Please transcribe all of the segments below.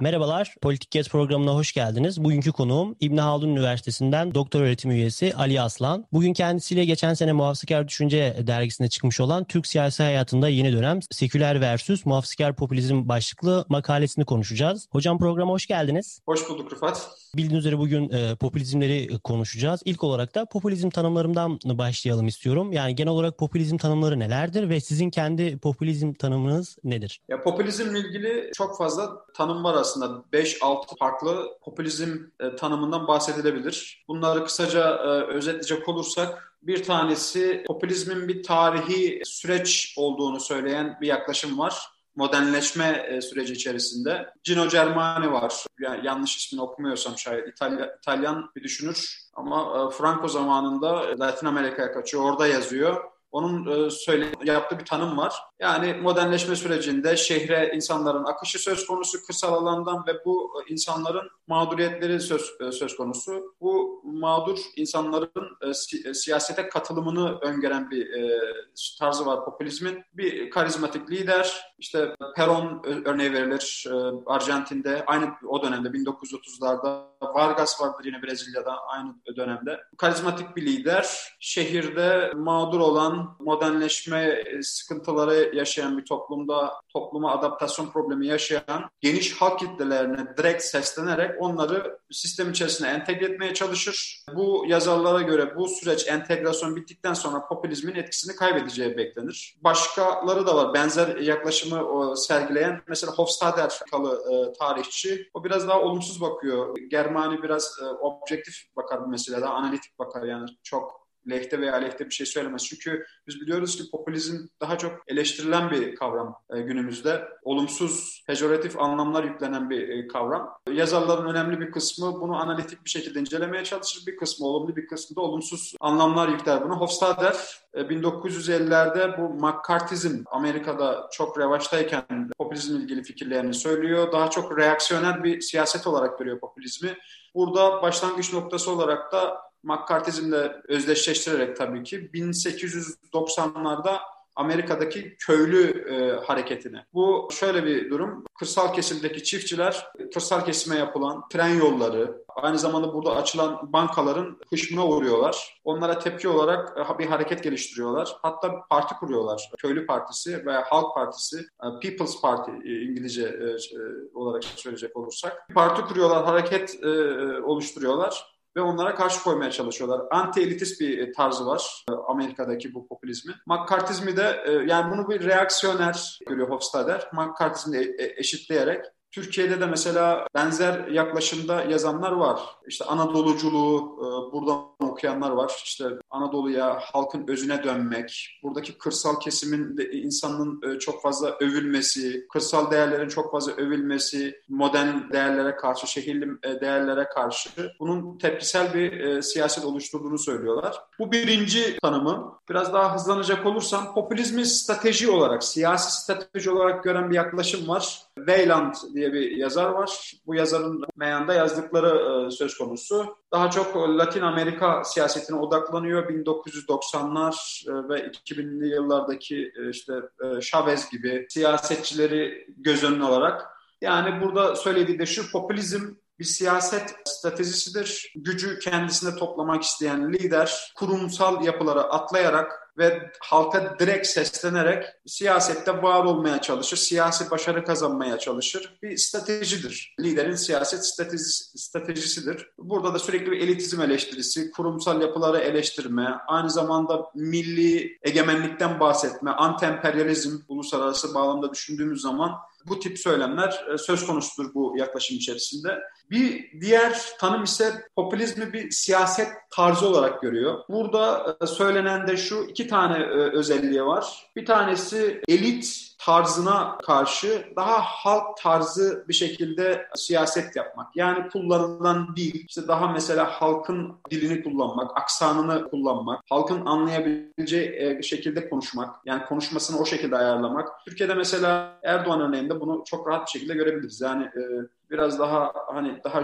Merhabalar, Politik Gez programına hoş geldiniz. Bugünkü konuğum İbn Haldun Üniversitesi'nden doktor öğretim üyesi Ali Aslan. Bugün kendisiyle geçen sene Muhafazakar Düşünce dergisinde çıkmış olan Türk siyasi hayatında yeni dönem seküler versus muhafazakar popülizm başlıklı makalesini konuşacağız. Hocam programa hoş geldiniz. Hoş bulduk Rıfat. Bildiğiniz üzere bugün e, popülizmleri konuşacağız. İlk olarak da popülizm tanımlarından başlayalım istiyorum. Yani genel olarak popülizm tanımları nelerdir ve sizin kendi popülizm tanımınız nedir? Ya popülizmle ilgili çok fazla tanım var aslında. 5-6 farklı popülizm e, tanımından bahsedilebilir. Bunları kısaca e, özetleyecek olursak bir tanesi popülizmin bir tarihi süreç olduğunu söyleyen bir yaklaşım var modernleşme e, süreci içerisinde. Gino Germani var. Yani yanlış ismini okumuyorsam şayet İtalya, İtalyan bir düşünür ama Franco zamanında Latin Amerika'ya kaçıyor. Orada yazıyor. Onun e, söyle yaptığı bir tanım var. Yani modernleşme sürecinde şehre insanların akışı söz konusu kırsal alandan ve bu insanların mağduriyetleri söz e, söz konusu. Bu mağdur insanların e, si, e, siyasete katılımını öngören bir e, tarzı var popülizmin. Bir karizmatik lider, işte Peron örneği verilir e, Arjantin'de aynı o dönemde 1930'larda Vargas vardır yine Brezilya'da aynı dönemde. Karizmatik bir lider, şehirde mağdur olan modernleşme sıkıntıları yaşayan bir toplumda topluma adaptasyon problemi yaşayan geniş halk kitlelerine direkt seslenerek onları sistem içerisine entegre etmeye çalışır. Bu yazarlara göre bu süreç entegrasyon bittikten sonra popülizmin etkisini kaybedeceği beklenir. Başkaları da var benzer yaklaşımı sergileyen mesela Hofstadter kalı e, tarihçi o biraz daha olumsuz bakıyor. Germani biraz e, objektif bakar bu meselede, analitik bakar yani çok lehte veya aleyhte bir şey söylemez. Çünkü biz biliyoruz ki popülizm daha çok eleştirilen bir kavram e, günümüzde. Olumsuz, pejoratif anlamlar yüklenen bir e, kavram. Yazarların önemli bir kısmı bunu analitik bir şekilde incelemeye çalışır. Bir kısmı olumlu, bir kısmı da olumsuz anlamlar yükler bunu. Hofstadter 1950'lerde e, bu McCarthyizm Amerika'da çok revaçtayken popülizmle ilgili fikirlerini söylüyor. Daha çok reaksiyoner bir siyaset olarak görüyor popülizmi. Burada başlangıç noktası olarak da McCarthyizmle özdeşleştirerek tabii ki 1890'larda Amerika'daki köylü e, hareketini. Bu şöyle bir durum. Kırsal kesimdeki çiftçiler kırsal kesime yapılan tren yolları, aynı zamanda burada açılan bankaların hışmına uğruyorlar. Onlara tepki olarak e, bir hareket geliştiriyorlar. Hatta parti kuruyorlar. Köylü Partisi veya Halk Partisi, e, People's Party e, İngilizce olarak söyleyecek olursak. Parti kuruyorlar, hareket oluşturuyorlar ve onlara karşı koymaya çalışıyorlar. Anti-elitist bir e, tarzı var e, Amerika'daki bu popülizmi. McCarthyizmi de e, yani bunu bir reaksiyoner görüyor Hofstadter. McCarthyizmi eşitleyerek Türkiye'de de mesela benzer yaklaşımda yazanlar var. İşte Anadoluculuğu e, buradan okuyanlar var. İşte Anadolu'ya, halkın özüne dönmek, buradaki kırsal kesimin de, insanın e, çok fazla övülmesi, kırsal değerlerin çok fazla övülmesi, modern değerlere karşı, şehirli e, değerlere karşı bunun tepkisel bir siyaset oluşturduğunu söylüyorlar. Bu birinci tanımı. Biraz daha hızlanacak olursam popülizmi strateji olarak, siyasi strateji olarak gören bir yaklaşım var. Weyland diye bir yazar var. Bu yazarın meyanda yazdıkları e, söz konusu. Daha çok Latin Amerika siyasetine odaklanıyor. 1990'lar e, ve 2000'li yıllardaki e, işte Chavez gibi siyasetçileri göz önüne alarak. Yani burada söylediği de şu popülizm bir siyaset stratejisidir. Gücü kendisine toplamak isteyen lider kurumsal yapıları atlayarak ve halka direkt seslenerek siyasette var olmaya çalışır, siyasi başarı kazanmaya çalışır. Bir stratejidir. Liderin siyaset stratejisi, stratejisidir. Burada da sürekli bir elitizm eleştirisi, kurumsal yapıları eleştirme, aynı zamanda milli egemenlikten bahsetme, anti-emperyalizm uluslararası bağlamda düşündüğümüz zaman bu tip söylemler e, söz konusudur bu yaklaşım içerisinde. Bir diğer tanım ise popülizmi bir siyaset tarzı olarak görüyor. Burada e, söylenen de şu iki tane e, özelliği var. Bir tanesi elit tarzına karşı daha halk tarzı bir şekilde siyaset yapmak. Yani kullanılan dil, işte daha mesela halkın dilini kullanmak, aksanını kullanmak, halkın anlayabileceği e, şekilde konuşmak, yani konuşmasını o şekilde ayarlamak. Türkiye'de mesela Erdoğan örneğinde bunu çok rahat bir şekilde görebiliriz. Yani biraz daha hani daha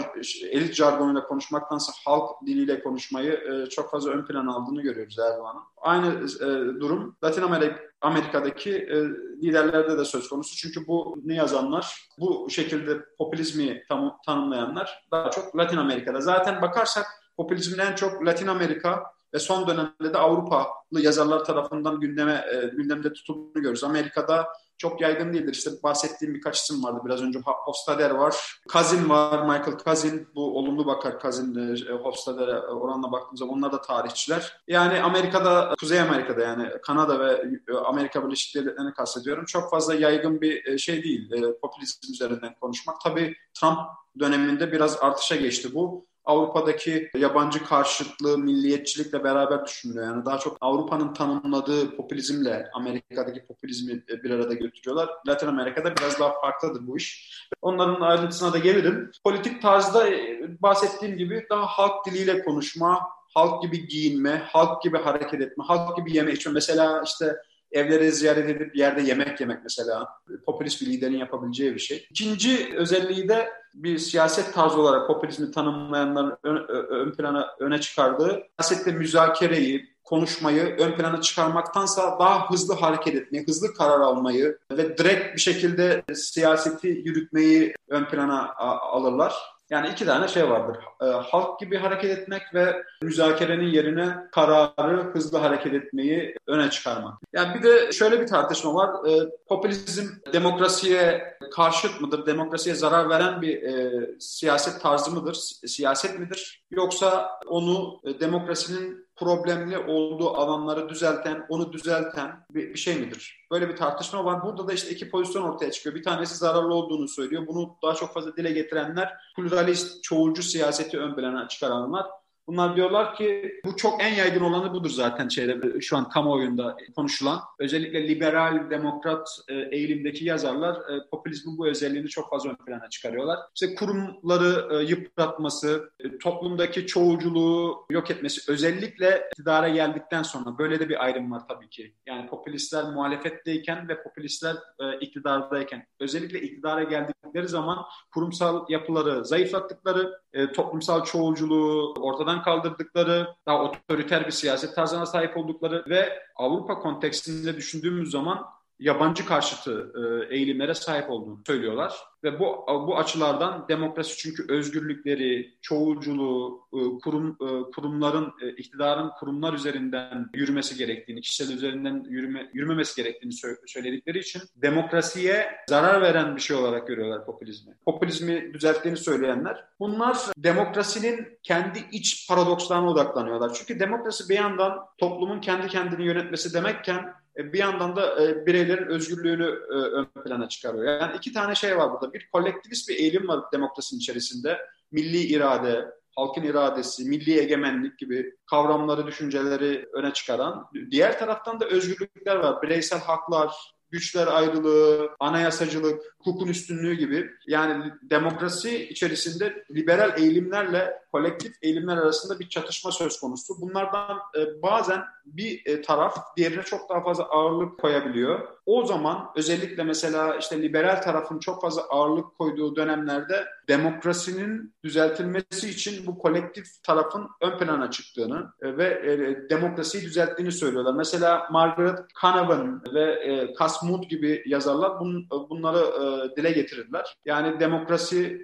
elit jargonuyla konuşmaktansa halk diliyle konuşmayı e, çok fazla ön plan aldığını görüyoruz Erdoğan'ın. Aynı e, durum Latin Amerika Amerika'daki e, liderlerde de söz konusu. Çünkü bu ne yazanlar, bu şekilde popülizmi tam, tanımlayanlar daha çok Latin Amerika'da. Zaten bakarsak popülizmin en çok Latin Amerika ve son dönemde de Avrupalı yazarlar tarafından gündeme e, gündemde tutulduğunu görüyoruz. Amerika'da çok yaygın değildir. İşte bahsettiğim birkaç isim vardı. Biraz önce Hofstadter var. Kazin var. Michael Kazin. Bu olumlu bakar Kazin e, Hofstadter'e oranla baktığımız zaman onlar da tarihçiler. Yani Amerika'da, Kuzey Amerika'da yani Kanada ve Amerika Birleşik Devletleri'ni kastediyorum. Çok fazla yaygın bir e, şey değil. E, popülizm üzerinden konuşmak. Tabii Trump döneminde biraz artışa geçti bu. Avrupa'daki yabancı karşıtlığı, milliyetçilikle beraber düşünülüyor. Yani daha çok Avrupa'nın tanımladığı popülizmle Amerika'daki popülizmi bir arada götürüyorlar. Latin Amerika'da biraz daha farklıdır bu iş. Onların ayrıntısına da gelirim. Politik tarzda e, bahsettiğim gibi daha halk diliyle konuşma, halk gibi giyinme, halk gibi hareket etme, halk gibi yeme içme. Mesela işte evlere ziyaret edip yerde yemek yemek mesela popülist bir liderin yapabileceği bir şey. İkinci özelliği de bir siyaset tarzı olarak popülizmi tanımlayanların ön, ön plana öne çıkardığı siyasette müzakereyi, konuşmayı ön plana çıkarmaktansa daha hızlı hareket etmeyi, hızlı karar almayı ve direkt bir şekilde siyaseti yürütmeyi ön plana alırlar. Yani iki tane şey vardır. E, halk gibi hareket etmek ve müzakerenin yerine kararı hızlı hareket etmeyi öne çıkarmak. Yani bir de şöyle bir tartışma var. E, popülizm demokrasiye karşıt mıdır? Demokrasiye zarar veren bir e, siyaset tarzı mıdır? Siyaset midir? Yoksa onu e, demokrasinin problemli olduğu alanları düzelten, onu düzelten bir, bir şey midir? Böyle bir tartışma var. Burada da işte iki pozisyon ortaya çıkıyor. Bir tanesi zararlı olduğunu söylüyor. Bunu daha çok fazla dile getirenler pluralist, çoğulcu siyaseti ön plana çıkaranlar. Bunlar diyorlar ki bu çok en yaygın olanı budur zaten şeyde şu an kamuoyunda konuşulan. Özellikle liberal, demokrat e, eğilimdeki yazarlar e, popülizmin bu özelliğini çok fazla ön plana çıkarıyorlar. İşte kurumları e, yıpratması, toplumdaki çoğulculuğu yok etmesi özellikle iktidara geldikten sonra böyle de bir ayrım var tabii ki. Yani popülistler muhalefetteyken ve popülistler iktidardayken özellikle iktidara geldikleri zaman kurumsal yapıları zayıflattıkları, toplumsal çoğulculuğu ortadan ortadan kaldırdıkları, daha otoriter bir siyaset tarzına sahip oldukları ve Avrupa kontekstinde düşündüğümüz zaman yabancı karşıtı e, eğilimlere sahip olduğunu söylüyorlar. Ve bu bu açılardan demokrasi çünkü özgürlükleri, çoğulculuğu, e, kurum e, kurumların iktidarın kurumlar üzerinden yürümesi gerektiğini, kişisel üzerinden yürüme, yürümemesi gerektiğini söyledikleri için demokrasiye zarar veren bir şey olarak görüyorlar popülizmi. Popülizmi düzelttiğini söyleyenler bunlar demokrasinin kendi iç paradokslarına odaklanıyorlar. Çünkü demokrasi bir yandan toplumun kendi kendini yönetmesi demekken bir yandan da e, bireylerin özgürlüğünü e, ön plana çıkarıyor. Yani iki tane şey var burada. Bir kolektivist bir eğilim var demokrasinin içerisinde. Milli irade, halkın iradesi, milli egemenlik gibi kavramları, düşünceleri öne çıkaran. Diğer taraftan da özgürlükler var. Bireysel haklar, güçler ayrılığı, anayasacılık, hukukun üstünlüğü gibi yani demokrasi içerisinde liberal eğilimlerle kolektif eğilimler arasında bir çatışma söz konusu. Bunlardan e, bazen bir e, taraf diğerine çok daha fazla ağırlık koyabiliyor. O zaman özellikle mesela işte liberal tarafın çok fazla ağırlık koyduğu dönemlerde demokrasinin düzeltilmesi için bu kolektif tarafın ön plana çıktığını e, ve e, demokrasiyi düzelttiğini söylüyorlar. Mesela Margaret Canavan ve e, Casmut gibi yazarlar bun, bunları e, dile getirirler. Yani demokrasiye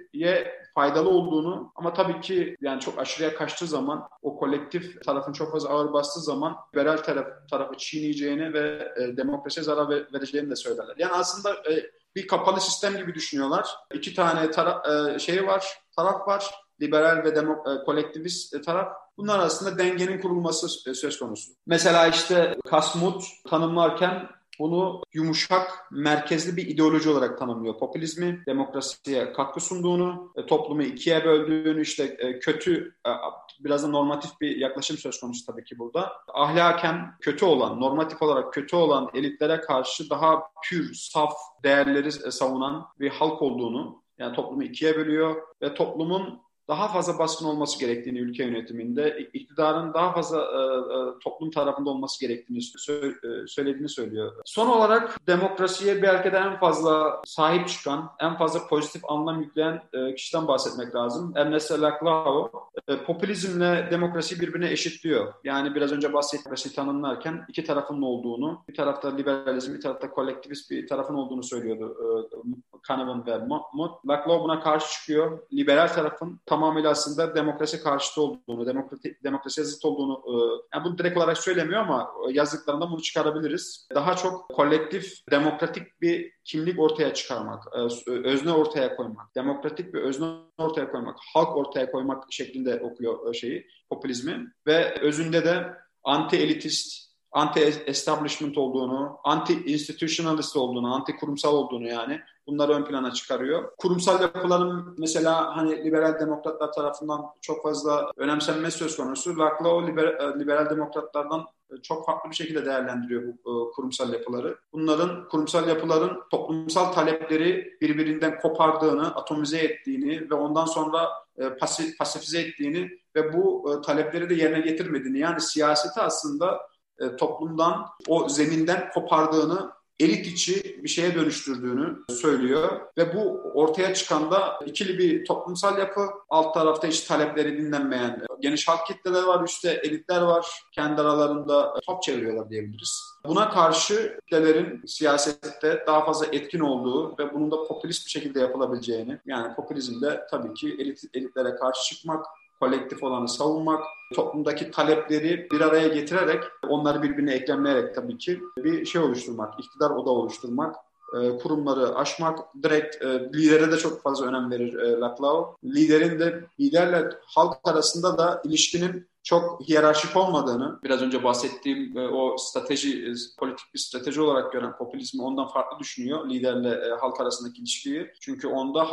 faydalı olduğunu ama tabii ki yani çok aşırıya kaçtığı zaman o kolektif tarafın çok fazla ağır bastığı zaman liberal taraf, tarafı çiğneyeceğini ve e, demokrasiye zarar vereceğini de söylerler. Yani aslında e, bir kapalı sistem gibi düşünüyorlar. İki tane taraf, e, şey var, taraf var. Liberal ve demo, e, kolektivist e, taraf. Bunlar arasında dengenin kurulması söz konusu. Mesela işte Kasmut tanımlarken bunu yumuşak, merkezli bir ideoloji olarak tanımlıyor. Popülizmi, demokrasiye katkı sunduğunu, e, toplumu ikiye böldüğünü, işte e, kötü, e, biraz da normatif bir yaklaşım söz konusu tabii ki burada. Ahlaken kötü olan, normatif olarak kötü olan elitlere karşı daha pür, saf değerleri savunan bir halk olduğunu, yani toplumu ikiye bölüyor ve toplumun daha fazla baskın olması gerektiğini ülke yönetiminde, iktidarın daha fazla e, e, toplum tarafında olması gerektiğini sö- e, söylediğini söylüyor. Son olarak demokrasiye belki de en fazla sahip çıkan, en fazla pozitif anlam yükleyen e, kişiden bahsetmek lazım. Ernest Laclau, e, popülizmle demokrasiyi birbirine eşitliyor. Yani biraz önce bahsettiğim tanımlarken iki tarafın olduğunu, bir tarafta liberalizm, bir tarafta kolektivist bir tarafın olduğunu söylüyordu e, Kahneman ve Mott. Laclau buna karşı çıkıyor. Liberal tarafın tamamıyla aslında demokrasi karşıtı olduğunu, demokrasi, demokrasiye zıt olduğunu, e, yani bunu direkt olarak söylemiyor ama yazdıklarında bunu çıkarabiliriz. Daha çok kolektif, demokratik bir kimlik ortaya çıkarmak, e, özne ortaya koymak, demokratik bir özne ortaya koymak, halk ortaya koymak şeklinde okuyor e, şeyi, popülizmi ve özünde de anti-elitist, anti-establishment olduğunu, anti-institutionalist olduğunu, anti-kurumsal olduğunu yani bunları ön plana çıkarıyor. Kurumsal yapıların mesela hani liberal demokratlar tarafından çok fazla önemsenme söz konusu. Laclau liberal, liberal demokratlardan çok farklı bir şekilde değerlendiriyor bu e, kurumsal yapıları. Bunların kurumsal yapıların toplumsal talepleri birbirinden kopardığını, atomize ettiğini ve ondan sonra e, pasif, pasifize ettiğini ve bu e, talepleri de yerine getirmediğini yani siyaseti aslında e, toplumdan, o zeminden kopardığını elit içi bir şeye dönüştürdüğünü söylüyor ve bu ortaya çıkan da ikili bir toplumsal yapı. Alt tarafta hiç talepleri dinlenmeyen geniş halk kitleler var, üstte elitler var. Kendi aralarında top çeviriyorlar diyebiliriz. Buna karşı kitlelerin siyasette daha fazla etkin olduğu ve bunun da popülist bir şekilde yapılabileceğini, yani popülizmde tabii ki elit, elitlere karşı çıkmak, kolektif olanı savunmak, toplumdaki talepleri bir araya getirerek, onları birbirine eklemleyerek tabii ki bir şey oluşturmak, iktidar oda oluşturmak, e, kurumları aşmak, direkt e, lidere de çok fazla önem verir e, Laclau. Liderin de liderle halk arasında da ilişkinin çok hiyerarşik olmadığını, biraz önce bahsettiğim e, o strateji, e, politik bir strateji olarak gören popülizmi ondan farklı düşünüyor liderle e, halk arasındaki ilişkiyi. Çünkü onda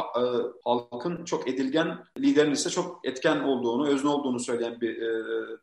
halkın çok edilgen, liderin ise çok etken olduğunu, özne olduğunu söyleyen bir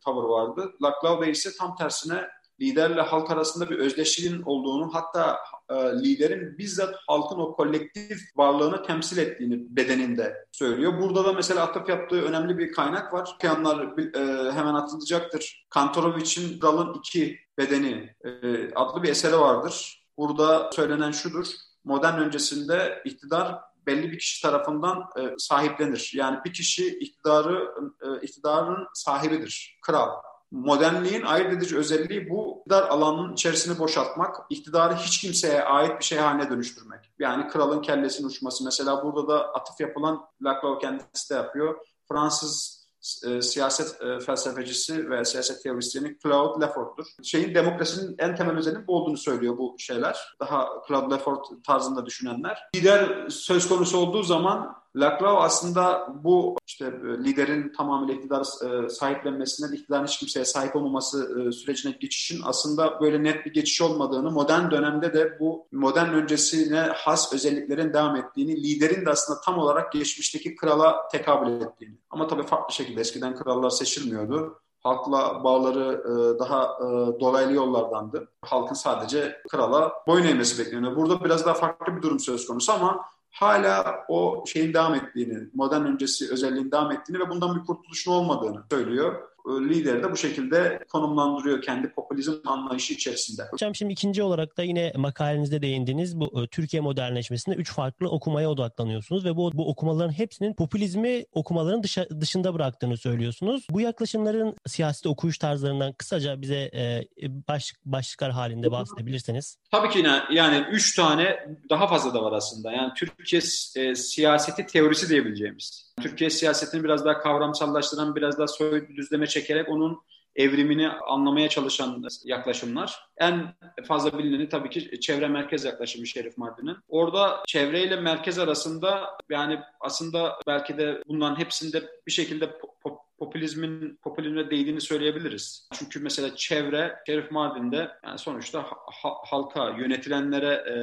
tavır vardı. Laclau Bey ise tam tersine liderle halk arasında bir özdeşliğin olduğunu hatta e, liderin bizzat halkın o kolektif varlığını temsil ettiğini bedeninde söylüyor. Burada da mesela atıf yaptığı önemli bir kaynak var. Okuyanlar e, hemen atılacaktır. Kantorovic'in Kral'ın iki bedeni e, adlı bir eseri vardır. Burada söylenen şudur. Modern öncesinde iktidar belli bir kişi tarafından e, sahiplenir. Yani bir kişi iktidarı e, iktidarın sahibidir. Kral modernliğin ayırt edici özelliği bu iktidar alanının içerisini boşaltmak, iktidarı hiç kimseye ait bir şey haline dönüştürmek. Yani kralın kellesinin uçması. Mesela burada da atıf yapılan Laclau kendisi de yapıyor. Fransız e, siyaset e, felsefecisi ve siyaset teorisyeni Claude Lefort'tur. Şeyin demokrasinin en temel özelliği bu olduğunu söylüyor bu şeyler. Daha Claude Lefort tarzında düşünenler. Lider söz konusu olduğu zaman Laclau aslında bu işte e, liderin tamamıyla iktidar e, sahiplenmesinden iktidarın hiç kimseye sahip olmaması e, sürecine geçişin aslında böyle net bir geçiş olmadığını, modern dönemde de bu modern öncesine has özelliklerin devam ettiğini, liderin de aslında tam olarak geçmişteki krala tekabül ettiğini. Ama tabii farklı şekilde eskiden krallar seçilmiyordu halkla bağları daha dolaylı yollardandı. Halkın sadece krala boyun eğmesi bekleniyor. Burada biraz daha farklı bir durum söz konusu ama hala o şeyin devam ettiğini, modern öncesi özelliğin devam ettiğini ve bundan bir kurtuluşun olmadığını söylüyor. E, lideri de bu şekilde konumlandırıyor kendi popülizm anlayışı içerisinde. Hocam şimdi ikinci olarak da yine makalenizde değindiniz bu e, Türkiye modernleşmesinde üç farklı okumaya odaklanıyorsunuz ve bu, bu okumaların hepsinin popülizmi okumaların dışa, dışında bıraktığını söylüyorsunuz. Bu yaklaşımların siyasi okuyuş tarzlarından kısaca bize e, baş, başlıklar halinde bahsedebilirseniz. Tabii ki yine yani üç tane daha fazla da var aslında. Yani Türkiye e, siyaseti teorisi diyebileceğimiz. Türkiye siyasetini biraz daha kavramsallaştıran, biraz daha soyut düzleme çekerek onun evrimini anlamaya çalışan yaklaşımlar. En fazla bilineni tabii ki çevre merkez yaklaşımı Şerif Mardin'in. Orada çevre ile merkez arasında yani aslında belki de bunların hepsinde bir şekilde popülizmin popülizme değdiğini söyleyebiliriz. Çünkü mesela çevre, Şerif Mardin'de yani sonuçta ha, halka, yönetilenlere e,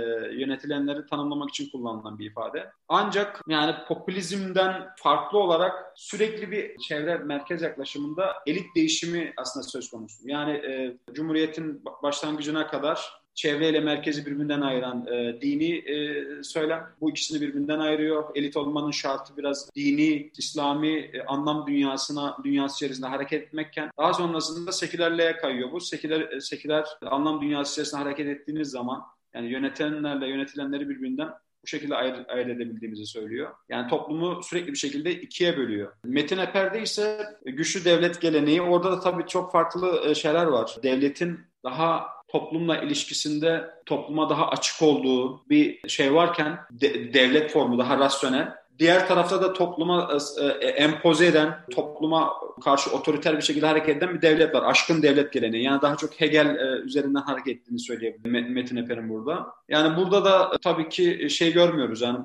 yönetilenleri tanımlamak için kullanılan bir ifade. Ancak yani popülizmden farklı olarak sürekli bir çevre merkez yaklaşımında elit değişimi aslında söz konusu. Yani e, Cumhuriyet'in başlangıcına kadar çevreyle merkezi birbirinden ayıran e, dini e, söylem. Bu ikisini birbirinden ayırıyor. Elit olmanın şartı biraz dini, İslami e, anlam dünyasına, dünyası içerisinde hareket etmekken daha sonrasında sekülerliğe kayıyor bu. Seküler, e, seküler anlam dünyası içerisinde hareket ettiğiniz zaman yani yönetenlerle yönetilenleri birbirinden bu şekilde ayırt, ayırt edebildiğimizi söylüyor. Yani toplumu sürekli bir şekilde ikiye bölüyor. Metin Eper'de ise güçlü devlet geleneği. Orada da tabii çok farklı e, şeyler var. Devletin daha toplumla ilişkisinde topluma daha açık olduğu bir şey varken de, devlet formu daha rasyonel. Diğer tarafta da topluma e, e, empoze eden, topluma karşı otoriter bir şekilde hareket eden bir devlet var. Aşkın devlet geleneği. Yani daha çok Hegel e, üzerinden hareket ettiğini söyleyebilirim Metin Eper'in burada. Yani burada da tabii ki şey görmüyoruz. Yani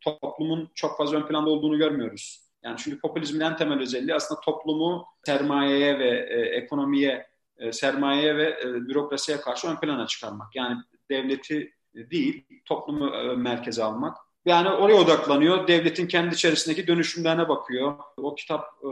toplumun çok fazla ön planda olduğunu görmüyoruz. Yani çünkü popülizmin en temel özelliği aslında toplumu sermayeye ve e, ekonomiye e, sermayeye ve e, bürokrasiye karşı ön plana çıkarmak. Yani devleti değil, toplumu e, merkeze almak. Yani oraya odaklanıyor. Devletin kendi içerisindeki dönüşümlerine bakıyor. O kitap e,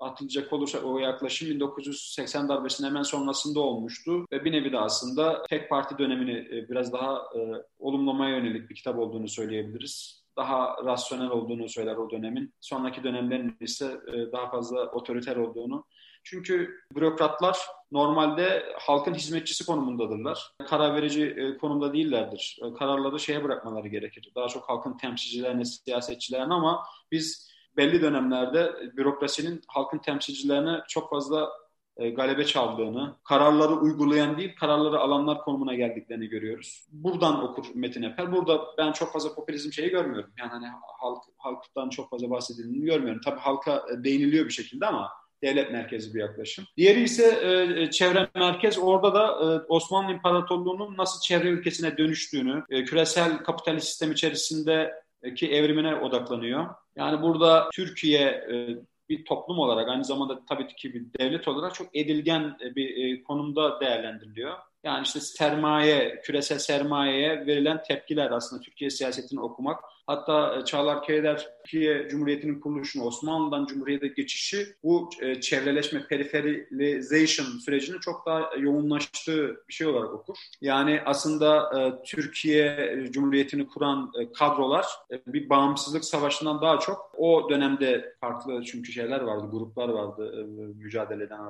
atılacak olursa o yaklaşım 1980 darbesinin hemen sonrasında olmuştu. Ve bir nevi de aslında tek parti dönemini e, biraz daha e, olumlamaya yönelik bir kitap olduğunu söyleyebiliriz daha rasyonel olduğunu söyler o dönemin. Sonraki dönemlerin ise e, daha fazla otoriter olduğunu çünkü bürokratlar normalde halkın hizmetçisi konumundadırlar. Karar verici e, konumda değillerdir. E, kararları şeye bırakmaları gerekir. Daha çok halkın temsilcilerine, siyasetçilerine ama biz belli dönemlerde bürokrasinin halkın temsilcilerine çok fazla e, galebe çaldığını, kararları uygulayan değil, kararları alanlar konumuna geldiklerini görüyoruz. Buradan okur Metin Eper. Burada ben çok fazla popülizm şeyi görmüyorum. Yani hani halk, halktan çok fazla bahsedildiğini görmüyorum. Tabii halka değiniliyor bir şekilde ama devlet merkezi bir yaklaşım. Diğeri ise e, çevre merkez. Orada da e, Osmanlı İmparatorluğu'nun nasıl çevre ülkesine dönüştüğünü, e, küresel kapitalist sistem içerisindeki evrimine odaklanıyor. Yani burada Türkiye e, bir toplum olarak aynı zamanda tabii ki bir devlet olarak çok edilgen e, bir e, konumda değerlendiriliyor. Yani işte sermaye, küresel sermayeye verilen tepkiler aslında Türkiye siyasetini okumak Hatta e, Çağlar Keyder Türkiye Cumhuriyeti'nin kuruluşunu, Osmanlı'dan Cumhuriyet'e geçişi bu e, çevreleşme, periferization sürecinin çok daha yoğunlaştığı bir şey olarak okur. Yani aslında e, Türkiye Cumhuriyeti'ni kuran kadrolar bir bağımsızlık savaşından daha çok o dönemde farklı çünkü şeyler vardı, gruplar vardı mücadele eden,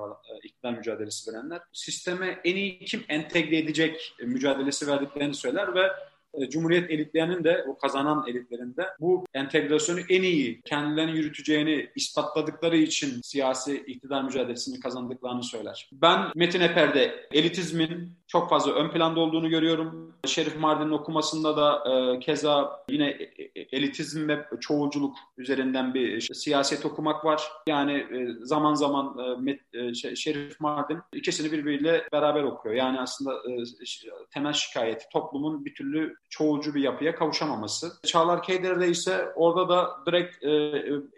iktidar mücadelesi verenler. Sisteme en iyi kim entegre edecek mücadelesi verdiklerini söyler ve Cumhuriyet elitlerinin de o kazanan elitlerinde bu entegrasyonu en iyi kendilerini yürüteceğini ispatladıkları için siyasi iktidar mücadelesini kazandıklarını söyler. Ben Metin Eper'de elitizmin çok fazla ön planda olduğunu görüyorum. Şerif Mardin'in okumasında da e, keza yine e, e, elitizm ve çoğulculuk üzerinden bir siyaset okumak var. Yani e, zaman zaman e, Met, e, Şerif Mardin ikisini birbiriyle beraber okuyor. Yani aslında e, temel şikayeti toplumun bir türlü çoğulcu bir yapıya kavuşamaması. Çağlar Keyder'de ise orada da direkt e,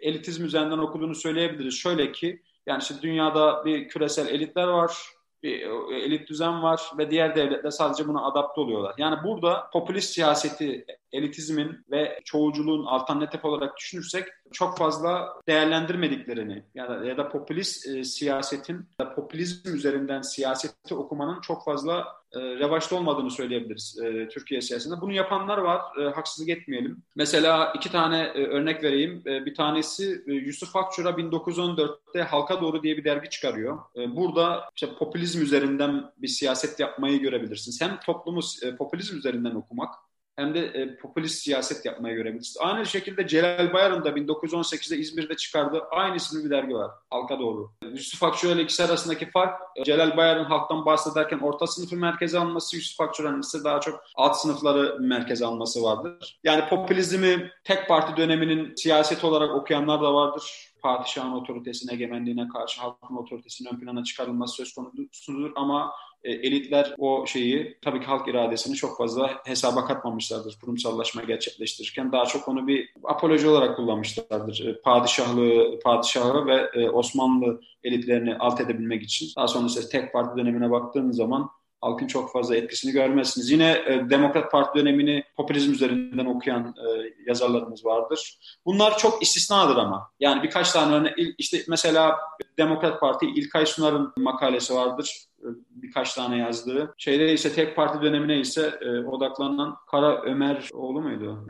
elitizm üzerinden okuduğunu söyleyebiliriz. Şöyle ki yani işte dünyada bir küresel elitler var bir elit düzen var ve diğer devletler sadece buna adapte oluyorlar. Yani burada popülist siyaseti, elitizmin ve çoğulculuğun alternatif olarak düşünürsek çok fazla değerlendirmediklerini ya da, ya da popülist e, siyasetin, ya popülizm üzerinden siyaseti okumanın çok fazla e, revaçta olmadığını söyleyebiliriz e, Türkiye siyasetinde. Bunu yapanlar var, e, haksızlık etmeyelim. Mesela iki tane e, örnek vereyim. E, bir tanesi e, Yusuf Akçura 1914'te Halka Doğru diye bir dergi çıkarıyor. E, burada işte popülizm üzerinden bir siyaset yapmayı görebilirsiniz. Hem toplumu e, popülizm üzerinden okumak hem de e, popülist siyaset yapmaya görebilirsiniz. Aynı şekilde Celal Bayar'ın da 1918'de İzmir'de çıkardığı aynı isimli bir dergi var. Halka Doğru. Yusuf Akçura ile ikisi arasındaki fark Celal Bayar'ın halktan bahsederken orta sınıfı merkeze alması, Yusuf Akçura'nın ise daha çok alt sınıfları merkeze alması vardır. Yani popülizmi tek parti döneminin siyaset olarak okuyanlar da vardır padişahın otoritesine, egemenliğine karşı halkın otoritesinin ön plana çıkarılması söz konusudur ama e, elitler o şeyi tabii ki halk iradesini çok fazla hesaba katmamışlardır kurumsallaşma gerçekleştirirken. Daha çok onu bir apoloji olarak kullanmışlardır. E, padişahlığı, padişahı ve e, Osmanlı elitlerini alt edebilmek için. Daha sonra ise tek parti dönemine baktığınız zaman halkın çok fazla etkisini görmezsiniz. Yine e, Demokrat Parti dönemini popülizm üzerinden okuyan yazarlarımız vardır. Bunlar çok istisnadır ama. Yani birkaç tane örnek, işte mesela Demokrat Parti İlkay Sunar'ın makalesi vardır birkaç tane yazdığı. Şeyde ise tek parti dönemine ise e, odaklanan Kara Ömer oğlu muydu?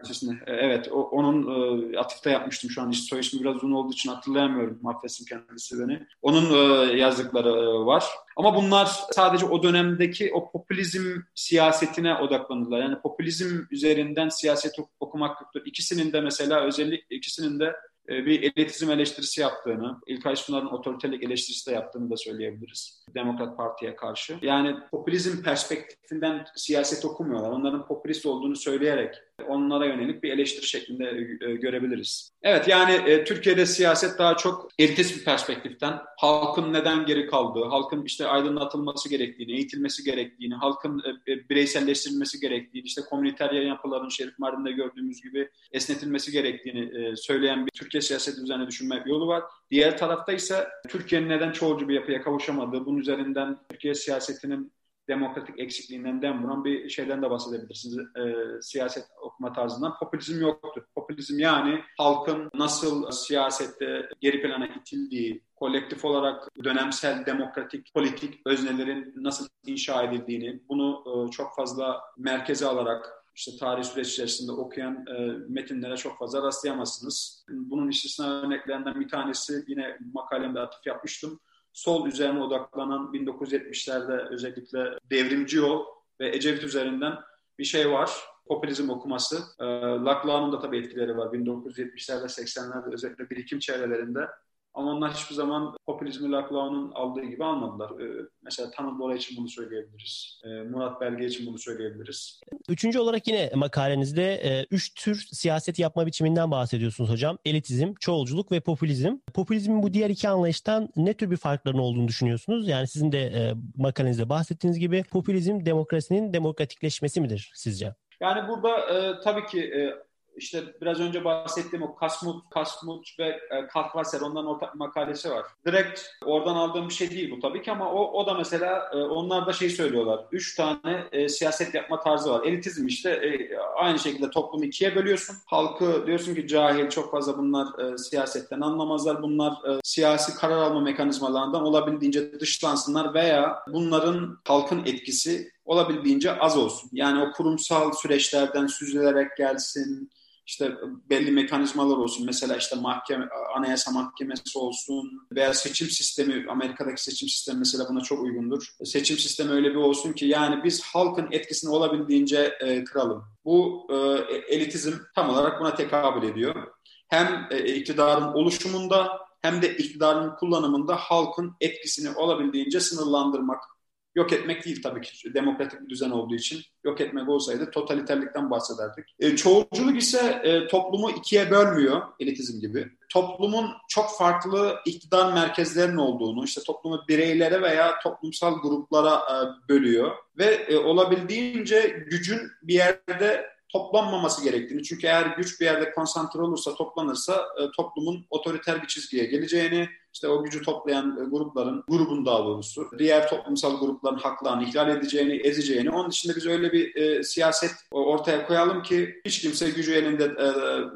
E, evet o, onun e, atıfta yapmıştım şu an. İşte soy ismi biraz uzun olduğu için hatırlayamıyorum. Affetsin kendisi beni. Onun e, yazdıkları e, var. Ama bunlar sadece o dönemdeki o popülizm siyasetine odaklanırlar. Yani popülizm üzerinden siyaset okumak yoktur. İkisinin de mesela özellikle ikisinin de e, bir elitizm eleştirisi yaptığını, İlkay Sunar'ın otoritelik eleştirisi de yaptığını da söyleyebiliriz. Demokrat Parti'ye karşı. Yani popülizm perspektifinden siyaset okumuyorlar. Onların popülist olduğunu söyleyerek onlara yönelik bir eleştiri şeklinde e, görebiliriz. Evet yani e, Türkiye'de siyaset daha çok elitist bir perspektiften halkın neden geri kaldığı, halkın işte aydınlatılması gerektiğini, eğitilmesi gerektiğini, halkın e, bireyselleştirilmesi gerektiğini, işte komüniter yapıların Şerif Mardin'de gördüğümüz gibi esnetilmesi gerektiğini söyleyen bir Türkiye siyaseti üzerine düşünme yolu var. Diğer tarafta ise Türkiye'nin neden çoğulcu bir yapıya kavuşamadığı, üzerinden Türkiye siyasetinin demokratik eksikliğinden dem vuran bir şeyden de bahsedebilirsiniz. E, siyaset okuma tarzından. Popülizm yoktur. Popülizm yani halkın nasıl siyasette geri plana itildiği, kolektif olarak dönemsel demokratik politik öznelerin nasıl inşa edildiğini, bunu e, çok fazla merkeze alarak işte tarih süreç içerisinde okuyan e, metinlere çok fazla rastlayamazsınız. Bunun istisna örneklerinden bir tanesi yine makalemde atıf yapmıştım sol üzerine odaklanan 1970'lerde özellikle devrimci yol ve Ecevit üzerinden bir şey var. Popülizm okuması. E, Laclau'nun da tabii etkileri var. 1970'lerde, 80'lerde özellikle birikim çevrelerinde ama onlar hiçbir zaman popülizmi Laclau'nun aldığı gibi almadılar. Ee, mesela Tanıl Bora için bunu söyleyebiliriz. Ee, Murat Belge için bunu söyleyebiliriz. Üçüncü olarak yine makalenizde e, üç tür siyaset yapma biçiminden bahsediyorsunuz hocam. Elitizm, çoğulculuk ve popülizm. Popülizmin bu diğer iki anlayıştan ne tür bir farklarının olduğunu düşünüyorsunuz? Yani sizin de e, makalenizde bahsettiğiniz gibi popülizm demokrasinin demokratikleşmesi midir sizce? Yani burada e, tabii ki e, işte biraz önce bahsettiğim o Kasmut, Kasmut ve e, Kalkvaser onların ortak makalesi var. Direkt oradan aldığım bir şey değil bu tabii ki ama o, o da mesela e, onlar da şey söylüyorlar. Üç tane e, siyaset yapma tarzı var. Elitizm işte e, aynı şekilde toplumu ikiye bölüyorsun. Halkı diyorsun ki cahil çok fazla bunlar e, siyasetten anlamazlar. Bunlar e, siyasi karar alma mekanizmalarından olabildiğince dışlansınlar veya bunların halkın etkisi olabildiğince az olsun. Yani o kurumsal süreçlerden süzülerek gelsin, işte belli mekanizmalar olsun. Mesela işte mahkeme, anayasa mahkemesi olsun veya seçim sistemi, Amerika'daki seçim sistemi mesela buna çok uygundur. Seçim sistemi öyle bir olsun ki yani biz halkın etkisini olabildiğince e, kıralım. Bu e, elitizm tam olarak buna tekabül ediyor. Hem e, iktidarın oluşumunda hem de iktidarın kullanımında halkın etkisini olabildiğince sınırlandırmak Yok etmek değil tabii ki demokratik bir düzen olduğu için. Yok etmek olsaydı totaliterlikten bahsederdik. E, çoğulculuk ise e, toplumu ikiye bölmüyor elitizm gibi. Toplumun çok farklı iktidar merkezlerinin olduğunu, işte toplumu bireylere veya toplumsal gruplara e, bölüyor. Ve e, olabildiğince gücün bir yerde toplanmaması gerektiğini. Çünkü eğer güç bir yerde konsantre olursa, toplanırsa e, toplumun otoriter bir çizgiye geleceğini, işte o gücü toplayan e, grupların, grubun daha doğrusu, diğer toplumsal grupların haklarını ihlal edeceğini, ezeceğini. Onun dışında biz öyle bir e, siyaset ortaya koyalım ki hiç kimse gücü elinde e,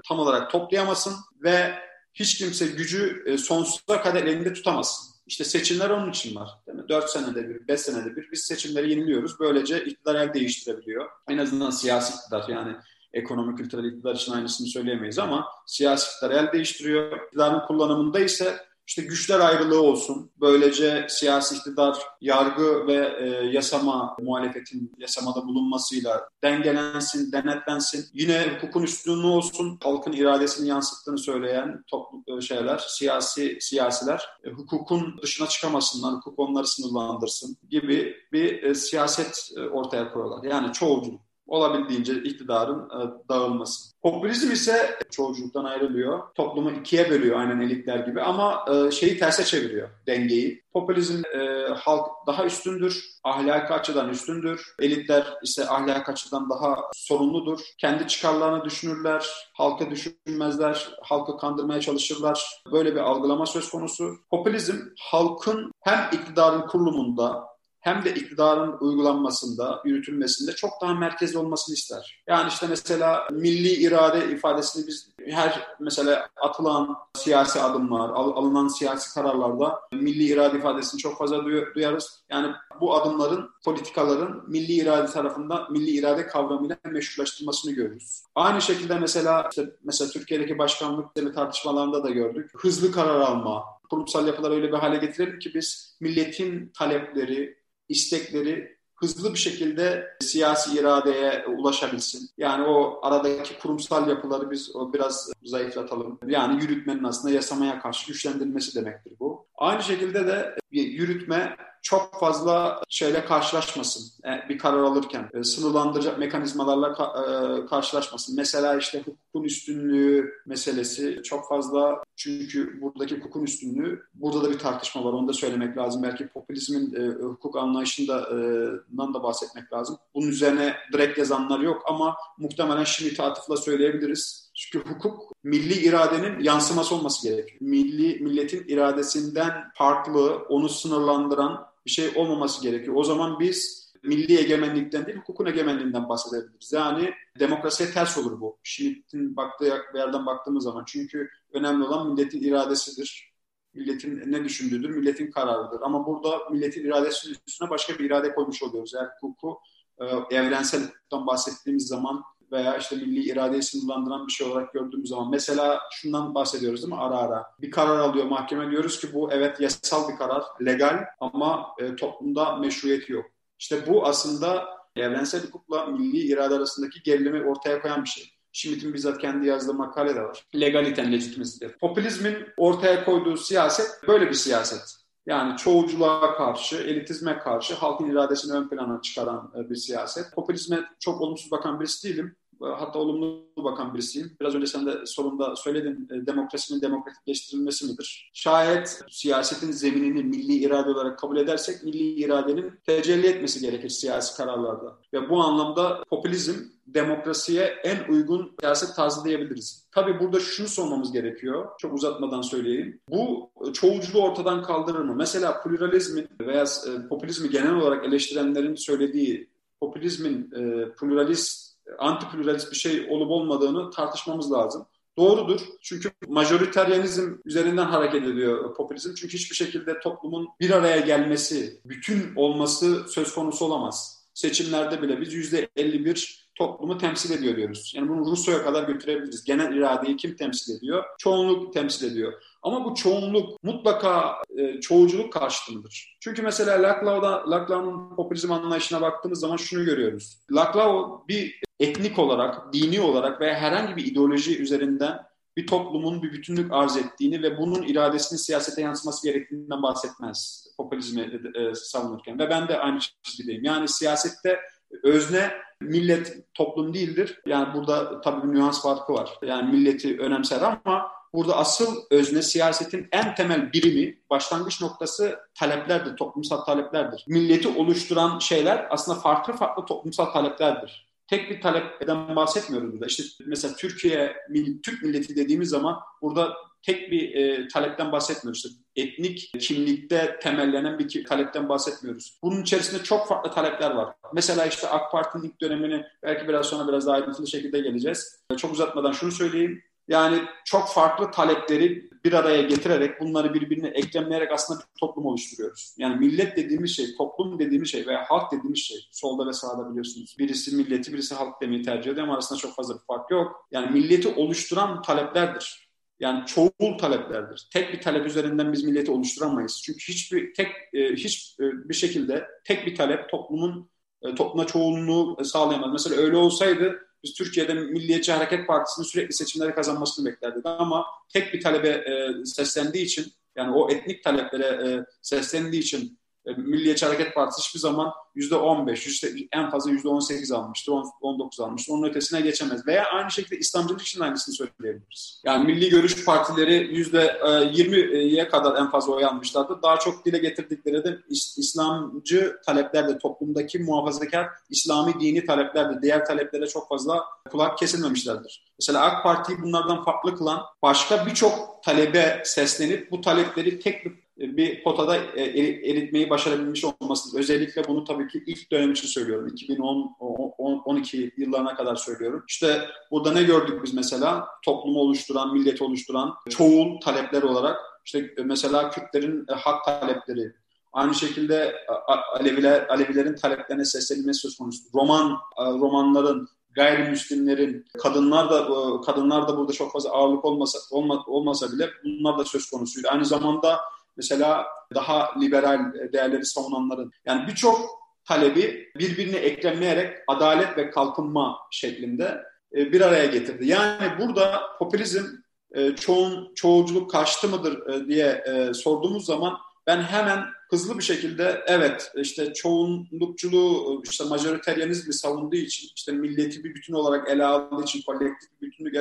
tam olarak toplayamasın ve hiç kimse gücü e, sonsuza kadar elinde tutamasın. İşte seçimler onun için var. Değil mi? 4 senede bir, 5 senede bir biz seçimleri yeniliyoruz. Böylece iktidar el değiştirebiliyor. En azından siyasi iktidar yani ekonomik kültürel iktidar için aynısını söyleyemeyiz ama siyasi iktidar el değiştiriyor. İktidarın kullanımında ise işte güçler ayrılığı olsun. Böylece siyasi iktidar, yargı ve e, yasama, muhalefetin yasamada bulunmasıyla dengelensin, denetlensin. Yine hukukun üstünlüğü olsun. Halkın iradesini yansıttığını söyleyen toplu e, şeyler, siyasi siyasiler e, hukukun dışına çıkamasınlar, hukuk onları sınırlandırsın gibi bir e, siyaset e, ortaya koyuyorlar. Yani çoğulculuk olabildiğince iktidarın e, dağılması. Popülizm ise çoğulculuktan ayrılıyor. Toplumu ikiye bölüyor aynen elitler gibi ama e, şeyi terse çeviriyor dengeyi. Popülizm e, halk daha üstündür, ahlaki açıdan üstündür. Elitler ise ahlaki açıdan daha sorumludur. Kendi çıkarlarını düşünürler, halkı düşünmezler, halkı kandırmaya çalışırlar. Böyle bir algılama söz konusu. Popülizm halkın hem iktidarın kurulumunda hem de iktidarın uygulanmasında, yürütülmesinde çok daha merkezli olmasını ister. Yani işte mesela milli irade ifadesini biz her mesela atılan siyasi adımlar, alınan siyasi kararlarda milli irade ifadesini çok fazla duyarız. Yani bu adımların, politikaların milli irade tarafından milli irade kavramıyla meşrulaştırmasını görürüz. Aynı şekilde mesela işte mesela Türkiye'deki başkanlık tartışmalarında da gördük. Hızlı karar alma, kurumsal yapılar öyle bir hale getirelim ki biz milletin talepleri, istekleri hızlı bir şekilde siyasi iradeye ulaşabilsin. Yani o aradaki kurumsal yapıları biz biraz zayıflatalım. Yani yürütmenin aslında yasamaya karşı güçlendirilmesi demektir bu. Aynı şekilde de yürütme çok fazla şeyle karşılaşmasın e, bir karar alırken. E, sınırlandıracak mekanizmalarla e, karşılaşmasın. Mesela işte hukukun üstünlüğü meselesi çok fazla çünkü buradaki hukukun üstünlüğü burada da bir tartışma var. Onu da söylemek lazım. Belki popülizmin hukuk anlayışından da bahsetmek lazım. Bunun üzerine direkt yazanlar yok ama muhtemelen şimdi atıfla söyleyebiliriz. Çünkü hukuk milli iradenin yansıması olması gerekiyor. Milli milletin iradesinden farklı, onu sınırlandıran bir şey olmaması gerekiyor. O zaman biz milli egemenlikten değil, hukukun egemenliğinden bahsedebiliriz. Yani demokrasiye ters olur bu. Şiit'in baktığı yerden baktığımız zaman. Çünkü önemli olan milletin iradesidir. Milletin ne düşündüğüdür, milletin kararıdır. Ama burada milletin iradesi üstüne başka bir irade koymuş oluyoruz. Eğer hukuku e, evrensel hukuktan bahsettiğimiz zaman veya işte milli iradeyi sınırlandıran bir şey olarak gördüğümüz zaman mesela şundan bahsediyoruz değil mi ara ara bir karar alıyor mahkeme diyoruz ki bu evet yasal bir karar legal ama e, toplumda meşruiyeti yok. İşte bu aslında evrensel hukukla milli irade arasındaki gerilimi ortaya koyan bir şey. Schmitt'in bizzat kendi yazdığı makale de var. Legaliten legitimisidir. Popülizmin ortaya koyduğu siyaset böyle bir siyaset. Yani çoğulculuğa karşı, elitizme karşı halkın iradesini ön plana çıkaran e, bir siyaset. Popülizme çok olumsuz bakan birisi değilim. E, hatta olumlu bakan birisiyim. Biraz önce sen de sorunda söyledin e, demokrasinin demokratikleştirilmesi midir? Şayet siyasetin zeminini milli irade olarak kabul edersek milli iradenin tecelli etmesi gerekir siyasi kararlarda. Ve bu anlamda popülizm demokrasiye en uygun siyaset tarzı diyebiliriz. Tabii burada şunu sormamız gerekiyor. Çok uzatmadan söyleyeyim. Bu çoğulculuğu ortadan kaldırır mı? Mesela pluralizmin veya e, popülizmi genel olarak eleştirenlerin söylediği popülizmin e, pluralist anti-pluralist bir şey olup olmadığını tartışmamız lazım. Doğrudur. Çünkü majoriteryanizm üzerinden hareket ediyor popülizm. Çünkü hiçbir şekilde toplumun bir araya gelmesi, bütün olması söz konusu olamaz. Seçimlerde bile biz yüzde 51 toplumu temsil ediyor diyoruz. Yani bunu Rusya'ya kadar götürebiliriz. Genel iradeyi kim temsil ediyor? Çoğunluk temsil ediyor. Ama bu çoğunluk mutlaka e, çoğulculuk karşıtındır. Çünkü mesela Laclau'da, Laclau'nun popülizm anlayışına baktığımız zaman şunu görüyoruz. Laclau bir etnik olarak, dini olarak veya herhangi bir ideoloji üzerinden bir toplumun bir bütünlük arz ettiğini ve bunun iradesinin siyasete yansıması gerektiğinden bahsetmez popülizmi e, savunurken. Ve ben de aynı çizgideyim. Yani siyasette özne millet toplum değildir. Yani burada tabii bir nüans farkı var. Yani milleti önemser ama burada asıl özne siyasetin en temel birimi, başlangıç noktası taleplerdir, toplumsal taleplerdir. Milleti oluşturan şeyler aslında farklı farklı toplumsal taleplerdir tek bir talepten bahsetmiyoruz burada. İşte mesela Türkiye, Türk milleti dediğimiz zaman burada tek bir e, talepten bahsetmiyoruz. İşte etnik kimlikte temellenen bir talepten bahsetmiyoruz. Bunun içerisinde çok farklı talepler var. Mesela işte AK Parti'nin ilk dönemini belki biraz sonra biraz daha ayrıntılı şekilde geleceğiz. Çok uzatmadan şunu söyleyeyim. Yani çok farklı talepleri bir araya getirerek bunları birbirine eklemleyerek aslında bir toplum oluşturuyoruz. Yani millet dediğimiz şey, toplum dediğimiz şey veya halk dediğimiz şey solda ve sağda biliyorsunuz. Birisi milleti, birisi halk demeyi tercih ediyor ama arasında çok fazla bir fark yok. Yani milleti oluşturan taleplerdir. Yani çoğul taleplerdir. Tek bir talep üzerinden biz milleti oluşturamayız. Çünkü hiçbir tek e, hiç e, şekilde tek bir talep toplumun e, topluma çoğunluğu sağlayamaz. Mesela öyle olsaydı biz Türkiye'de Milliyetçi Hareket Partisi'nin sürekli seçimleri kazanmasını beklerdik. Ama tek bir talebe e, seslendiği için yani o etnik taleplere e, seslendiği için Milliyetçi Hareket Partisi hiçbir zaman %15, işte en fazla %18 almıştır, 19 almıştır. Onun ötesine geçemez. Veya aynı şekilde İslamcılık için aynısını söyleyebiliriz. Yani milli görüş partileri %20'ye kadar en fazla oy almışlardı. Daha çok dile getirdikleri de İslamcı taleplerde, toplumdaki muhafazakar İslami dini taleplerde, diğer taleplere çok fazla kulak kesilmemişlerdir. Mesela AK Parti'yi bunlardan farklı kılan başka birçok talebe seslenip bu talepleri tek bir bir potada e, eritmeyi başarabilmiş olması. Özellikle bunu tabii ki ilk dönem için söylüyorum. 2010-12 yıllarına kadar söylüyorum. İşte burada ne gördük biz mesela? Toplumu oluşturan, milleti oluşturan çoğul talepler olarak işte mesela Kürtlerin e, hak talepleri, Aynı şekilde e, Aleviler, Alevilerin taleplerine seslenilmesi söz konusu. Roman, romanların, gayrimüslimlerin, kadınlar da kadınlar da burada çok fazla ağırlık olmasa olma, olmasa bile bunlar da söz konusuydu. Aynı zamanda Mesela daha liberal değerleri savunanların yani birçok talebi birbirine eklemleyerek adalet ve kalkınma şeklinde e, bir araya getirdi. Yani burada popülizm e, çoğun çoğulculuk kaçtı mıdır e, diye sorduğumuz zaman ben hemen hızlı bir şekilde evet işte çoğunlukçuluğu işte majoriteryanizmi savunduğu için işte milleti bir bütün olarak ele aldığı için kolektif bir bütünlük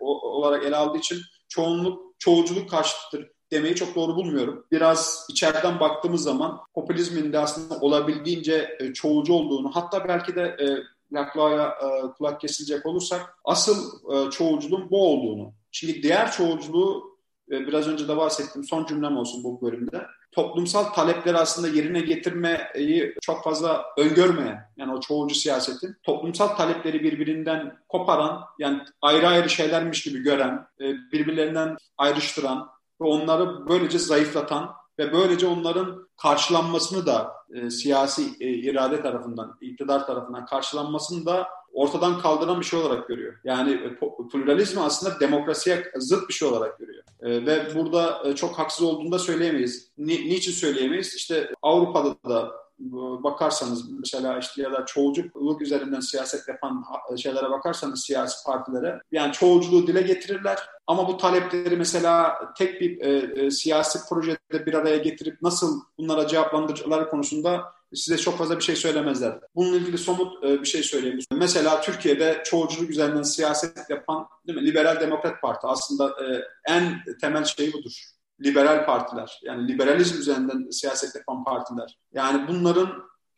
olarak ele aldığı için çoğunluk çoğulculuk karşıtıdır demeyi çok doğru bulmuyorum. Biraz içeriden baktığımız zaman popülizmin de aslında olabildiğince e, çoğulcu olduğunu hatta belki de e, laklaya e, kulak kesilecek olursak asıl çoğulculuğun bu olduğunu. Şimdi diğer çoğulculuğu biraz önce de bahsettim son cümlem olsun bu bölümde. Toplumsal talepleri aslında yerine getirmeyi çok fazla öngörmeyen yani o çoğulcu siyasetin toplumsal talepleri birbirinden koparan yani ayrı ayrı şeylermiş gibi gören, birbirlerinden ayrıştıran ve onları böylece zayıflatan ve böylece onların karşılanmasını da e, siyasi e, irade tarafından, iktidar tarafından karşılanmasını da ortadan kaldıran bir şey olarak görüyor. Yani e, pluralizmi aslında demokrasiye zıt bir şey olarak görüyor. E, ve burada e, çok haksız olduğunu da söyleyemeyiz. Ni, niçin söyleyemeyiz? İşte Avrupa'da da bakarsanız mesela işte ya da çoğulculuk üzerinden siyaset yapan şeylere bakarsanız siyasi partilere yani çoğulculuğu dile getirirler ama bu talepleri mesela tek bir e, e, siyasi projede bir araya getirip nasıl bunlara cevaplandırıcıları konusunda size çok fazla bir şey söylemezler. Bununla ilgili somut e, bir şey söyleyeyim. Mesela Türkiye'de çoğulculuk üzerinden siyaset yapan değil mi? Liberal Demokrat Parti aslında e, en temel şey budur liberal partiler, yani liberalizm üzerinden siyaset yapan partiler. Yani bunların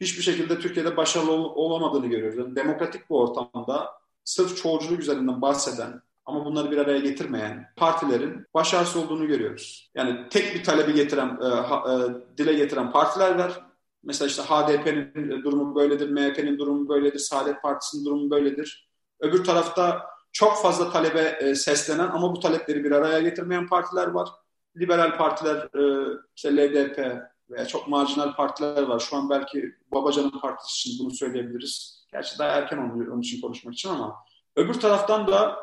hiçbir şekilde Türkiye'de başarılı ol- olamadığını görüyoruz. Yani demokratik bir ortamda sırf çoğulculuk üzerinden bahseden ama bunları bir araya getirmeyen partilerin başarısız olduğunu görüyoruz. Yani tek bir talebi getiren, e, ha, e, dile getiren partiler var. Mesela işte HDP'nin durumu böyledir, MHP'nin durumu böyledir, Saadet Partisi'nin durumu böyledir. Öbür tarafta çok fazla talebe e, seslenen ama bu talepleri bir araya getirmeyen partiler var liberal partiler, e, işte LDP veya çok marjinal partiler var. Şu an belki Babacan'ın partisi için bunu söyleyebiliriz. Gerçi daha erken oluyor onun için konuşmak için ama öbür taraftan da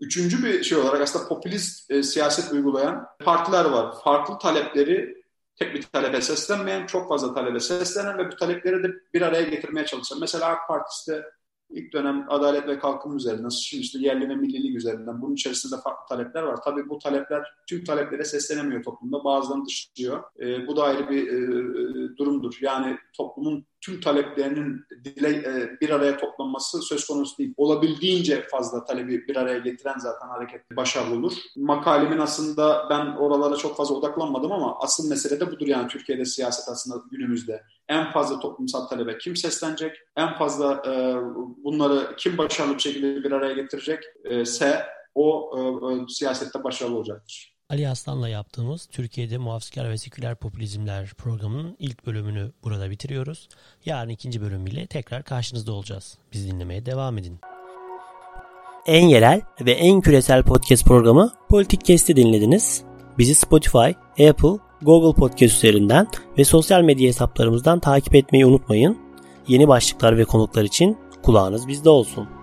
üçüncü bir şey olarak aslında popülist e, siyaset uygulayan partiler var. Farklı talepleri tek bir talebe seslenmeyen, çok fazla talebe seslenen ve bu talepleri de bir araya getirmeye çalışan. Mesela AK Partisi de İlk dönem adalet ve kalkınma üzerinden, şimdi işte yerli ve millilik üzerinden bunun içerisinde farklı talepler var. Tabii bu talepler tüm taleplere seslenemiyor toplumda. Bazılarını dışlıyor. E, bu da ayrı bir e, e, durumdur. Yani toplumun tüm taleplerinin dile e, bir araya toplanması söz konusu değil. Olabildiğince fazla talebi bir araya getiren zaten hareket başarılı olur. Makalemin aslında ben oralara çok fazla odaklanmadım ama asıl mesele de budur yani Türkiye'de siyaset aslında günümüzde. En fazla toplumsal talebe kim seslenecek? En fazla e, bunları kim başarılı bir şekilde bir araya getirecek e, ise o e, siyasette başarılı olacaktır. Ali Aslan'la yaptığımız Türkiye'de Muhafazakar ve Seküler Popülizmler programının ilk bölümünü burada bitiriyoruz. Yarın ikinci bölümüyle tekrar karşınızda olacağız. Biz dinlemeye devam edin. En yerel ve en küresel podcast programı Politik Kesti dinlediniz. Bizi Spotify, Apple, Google Podcast üzerinden ve sosyal medya hesaplarımızdan takip etmeyi unutmayın. Yeni başlıklar ve konuklar için kulağınız bizde olsun.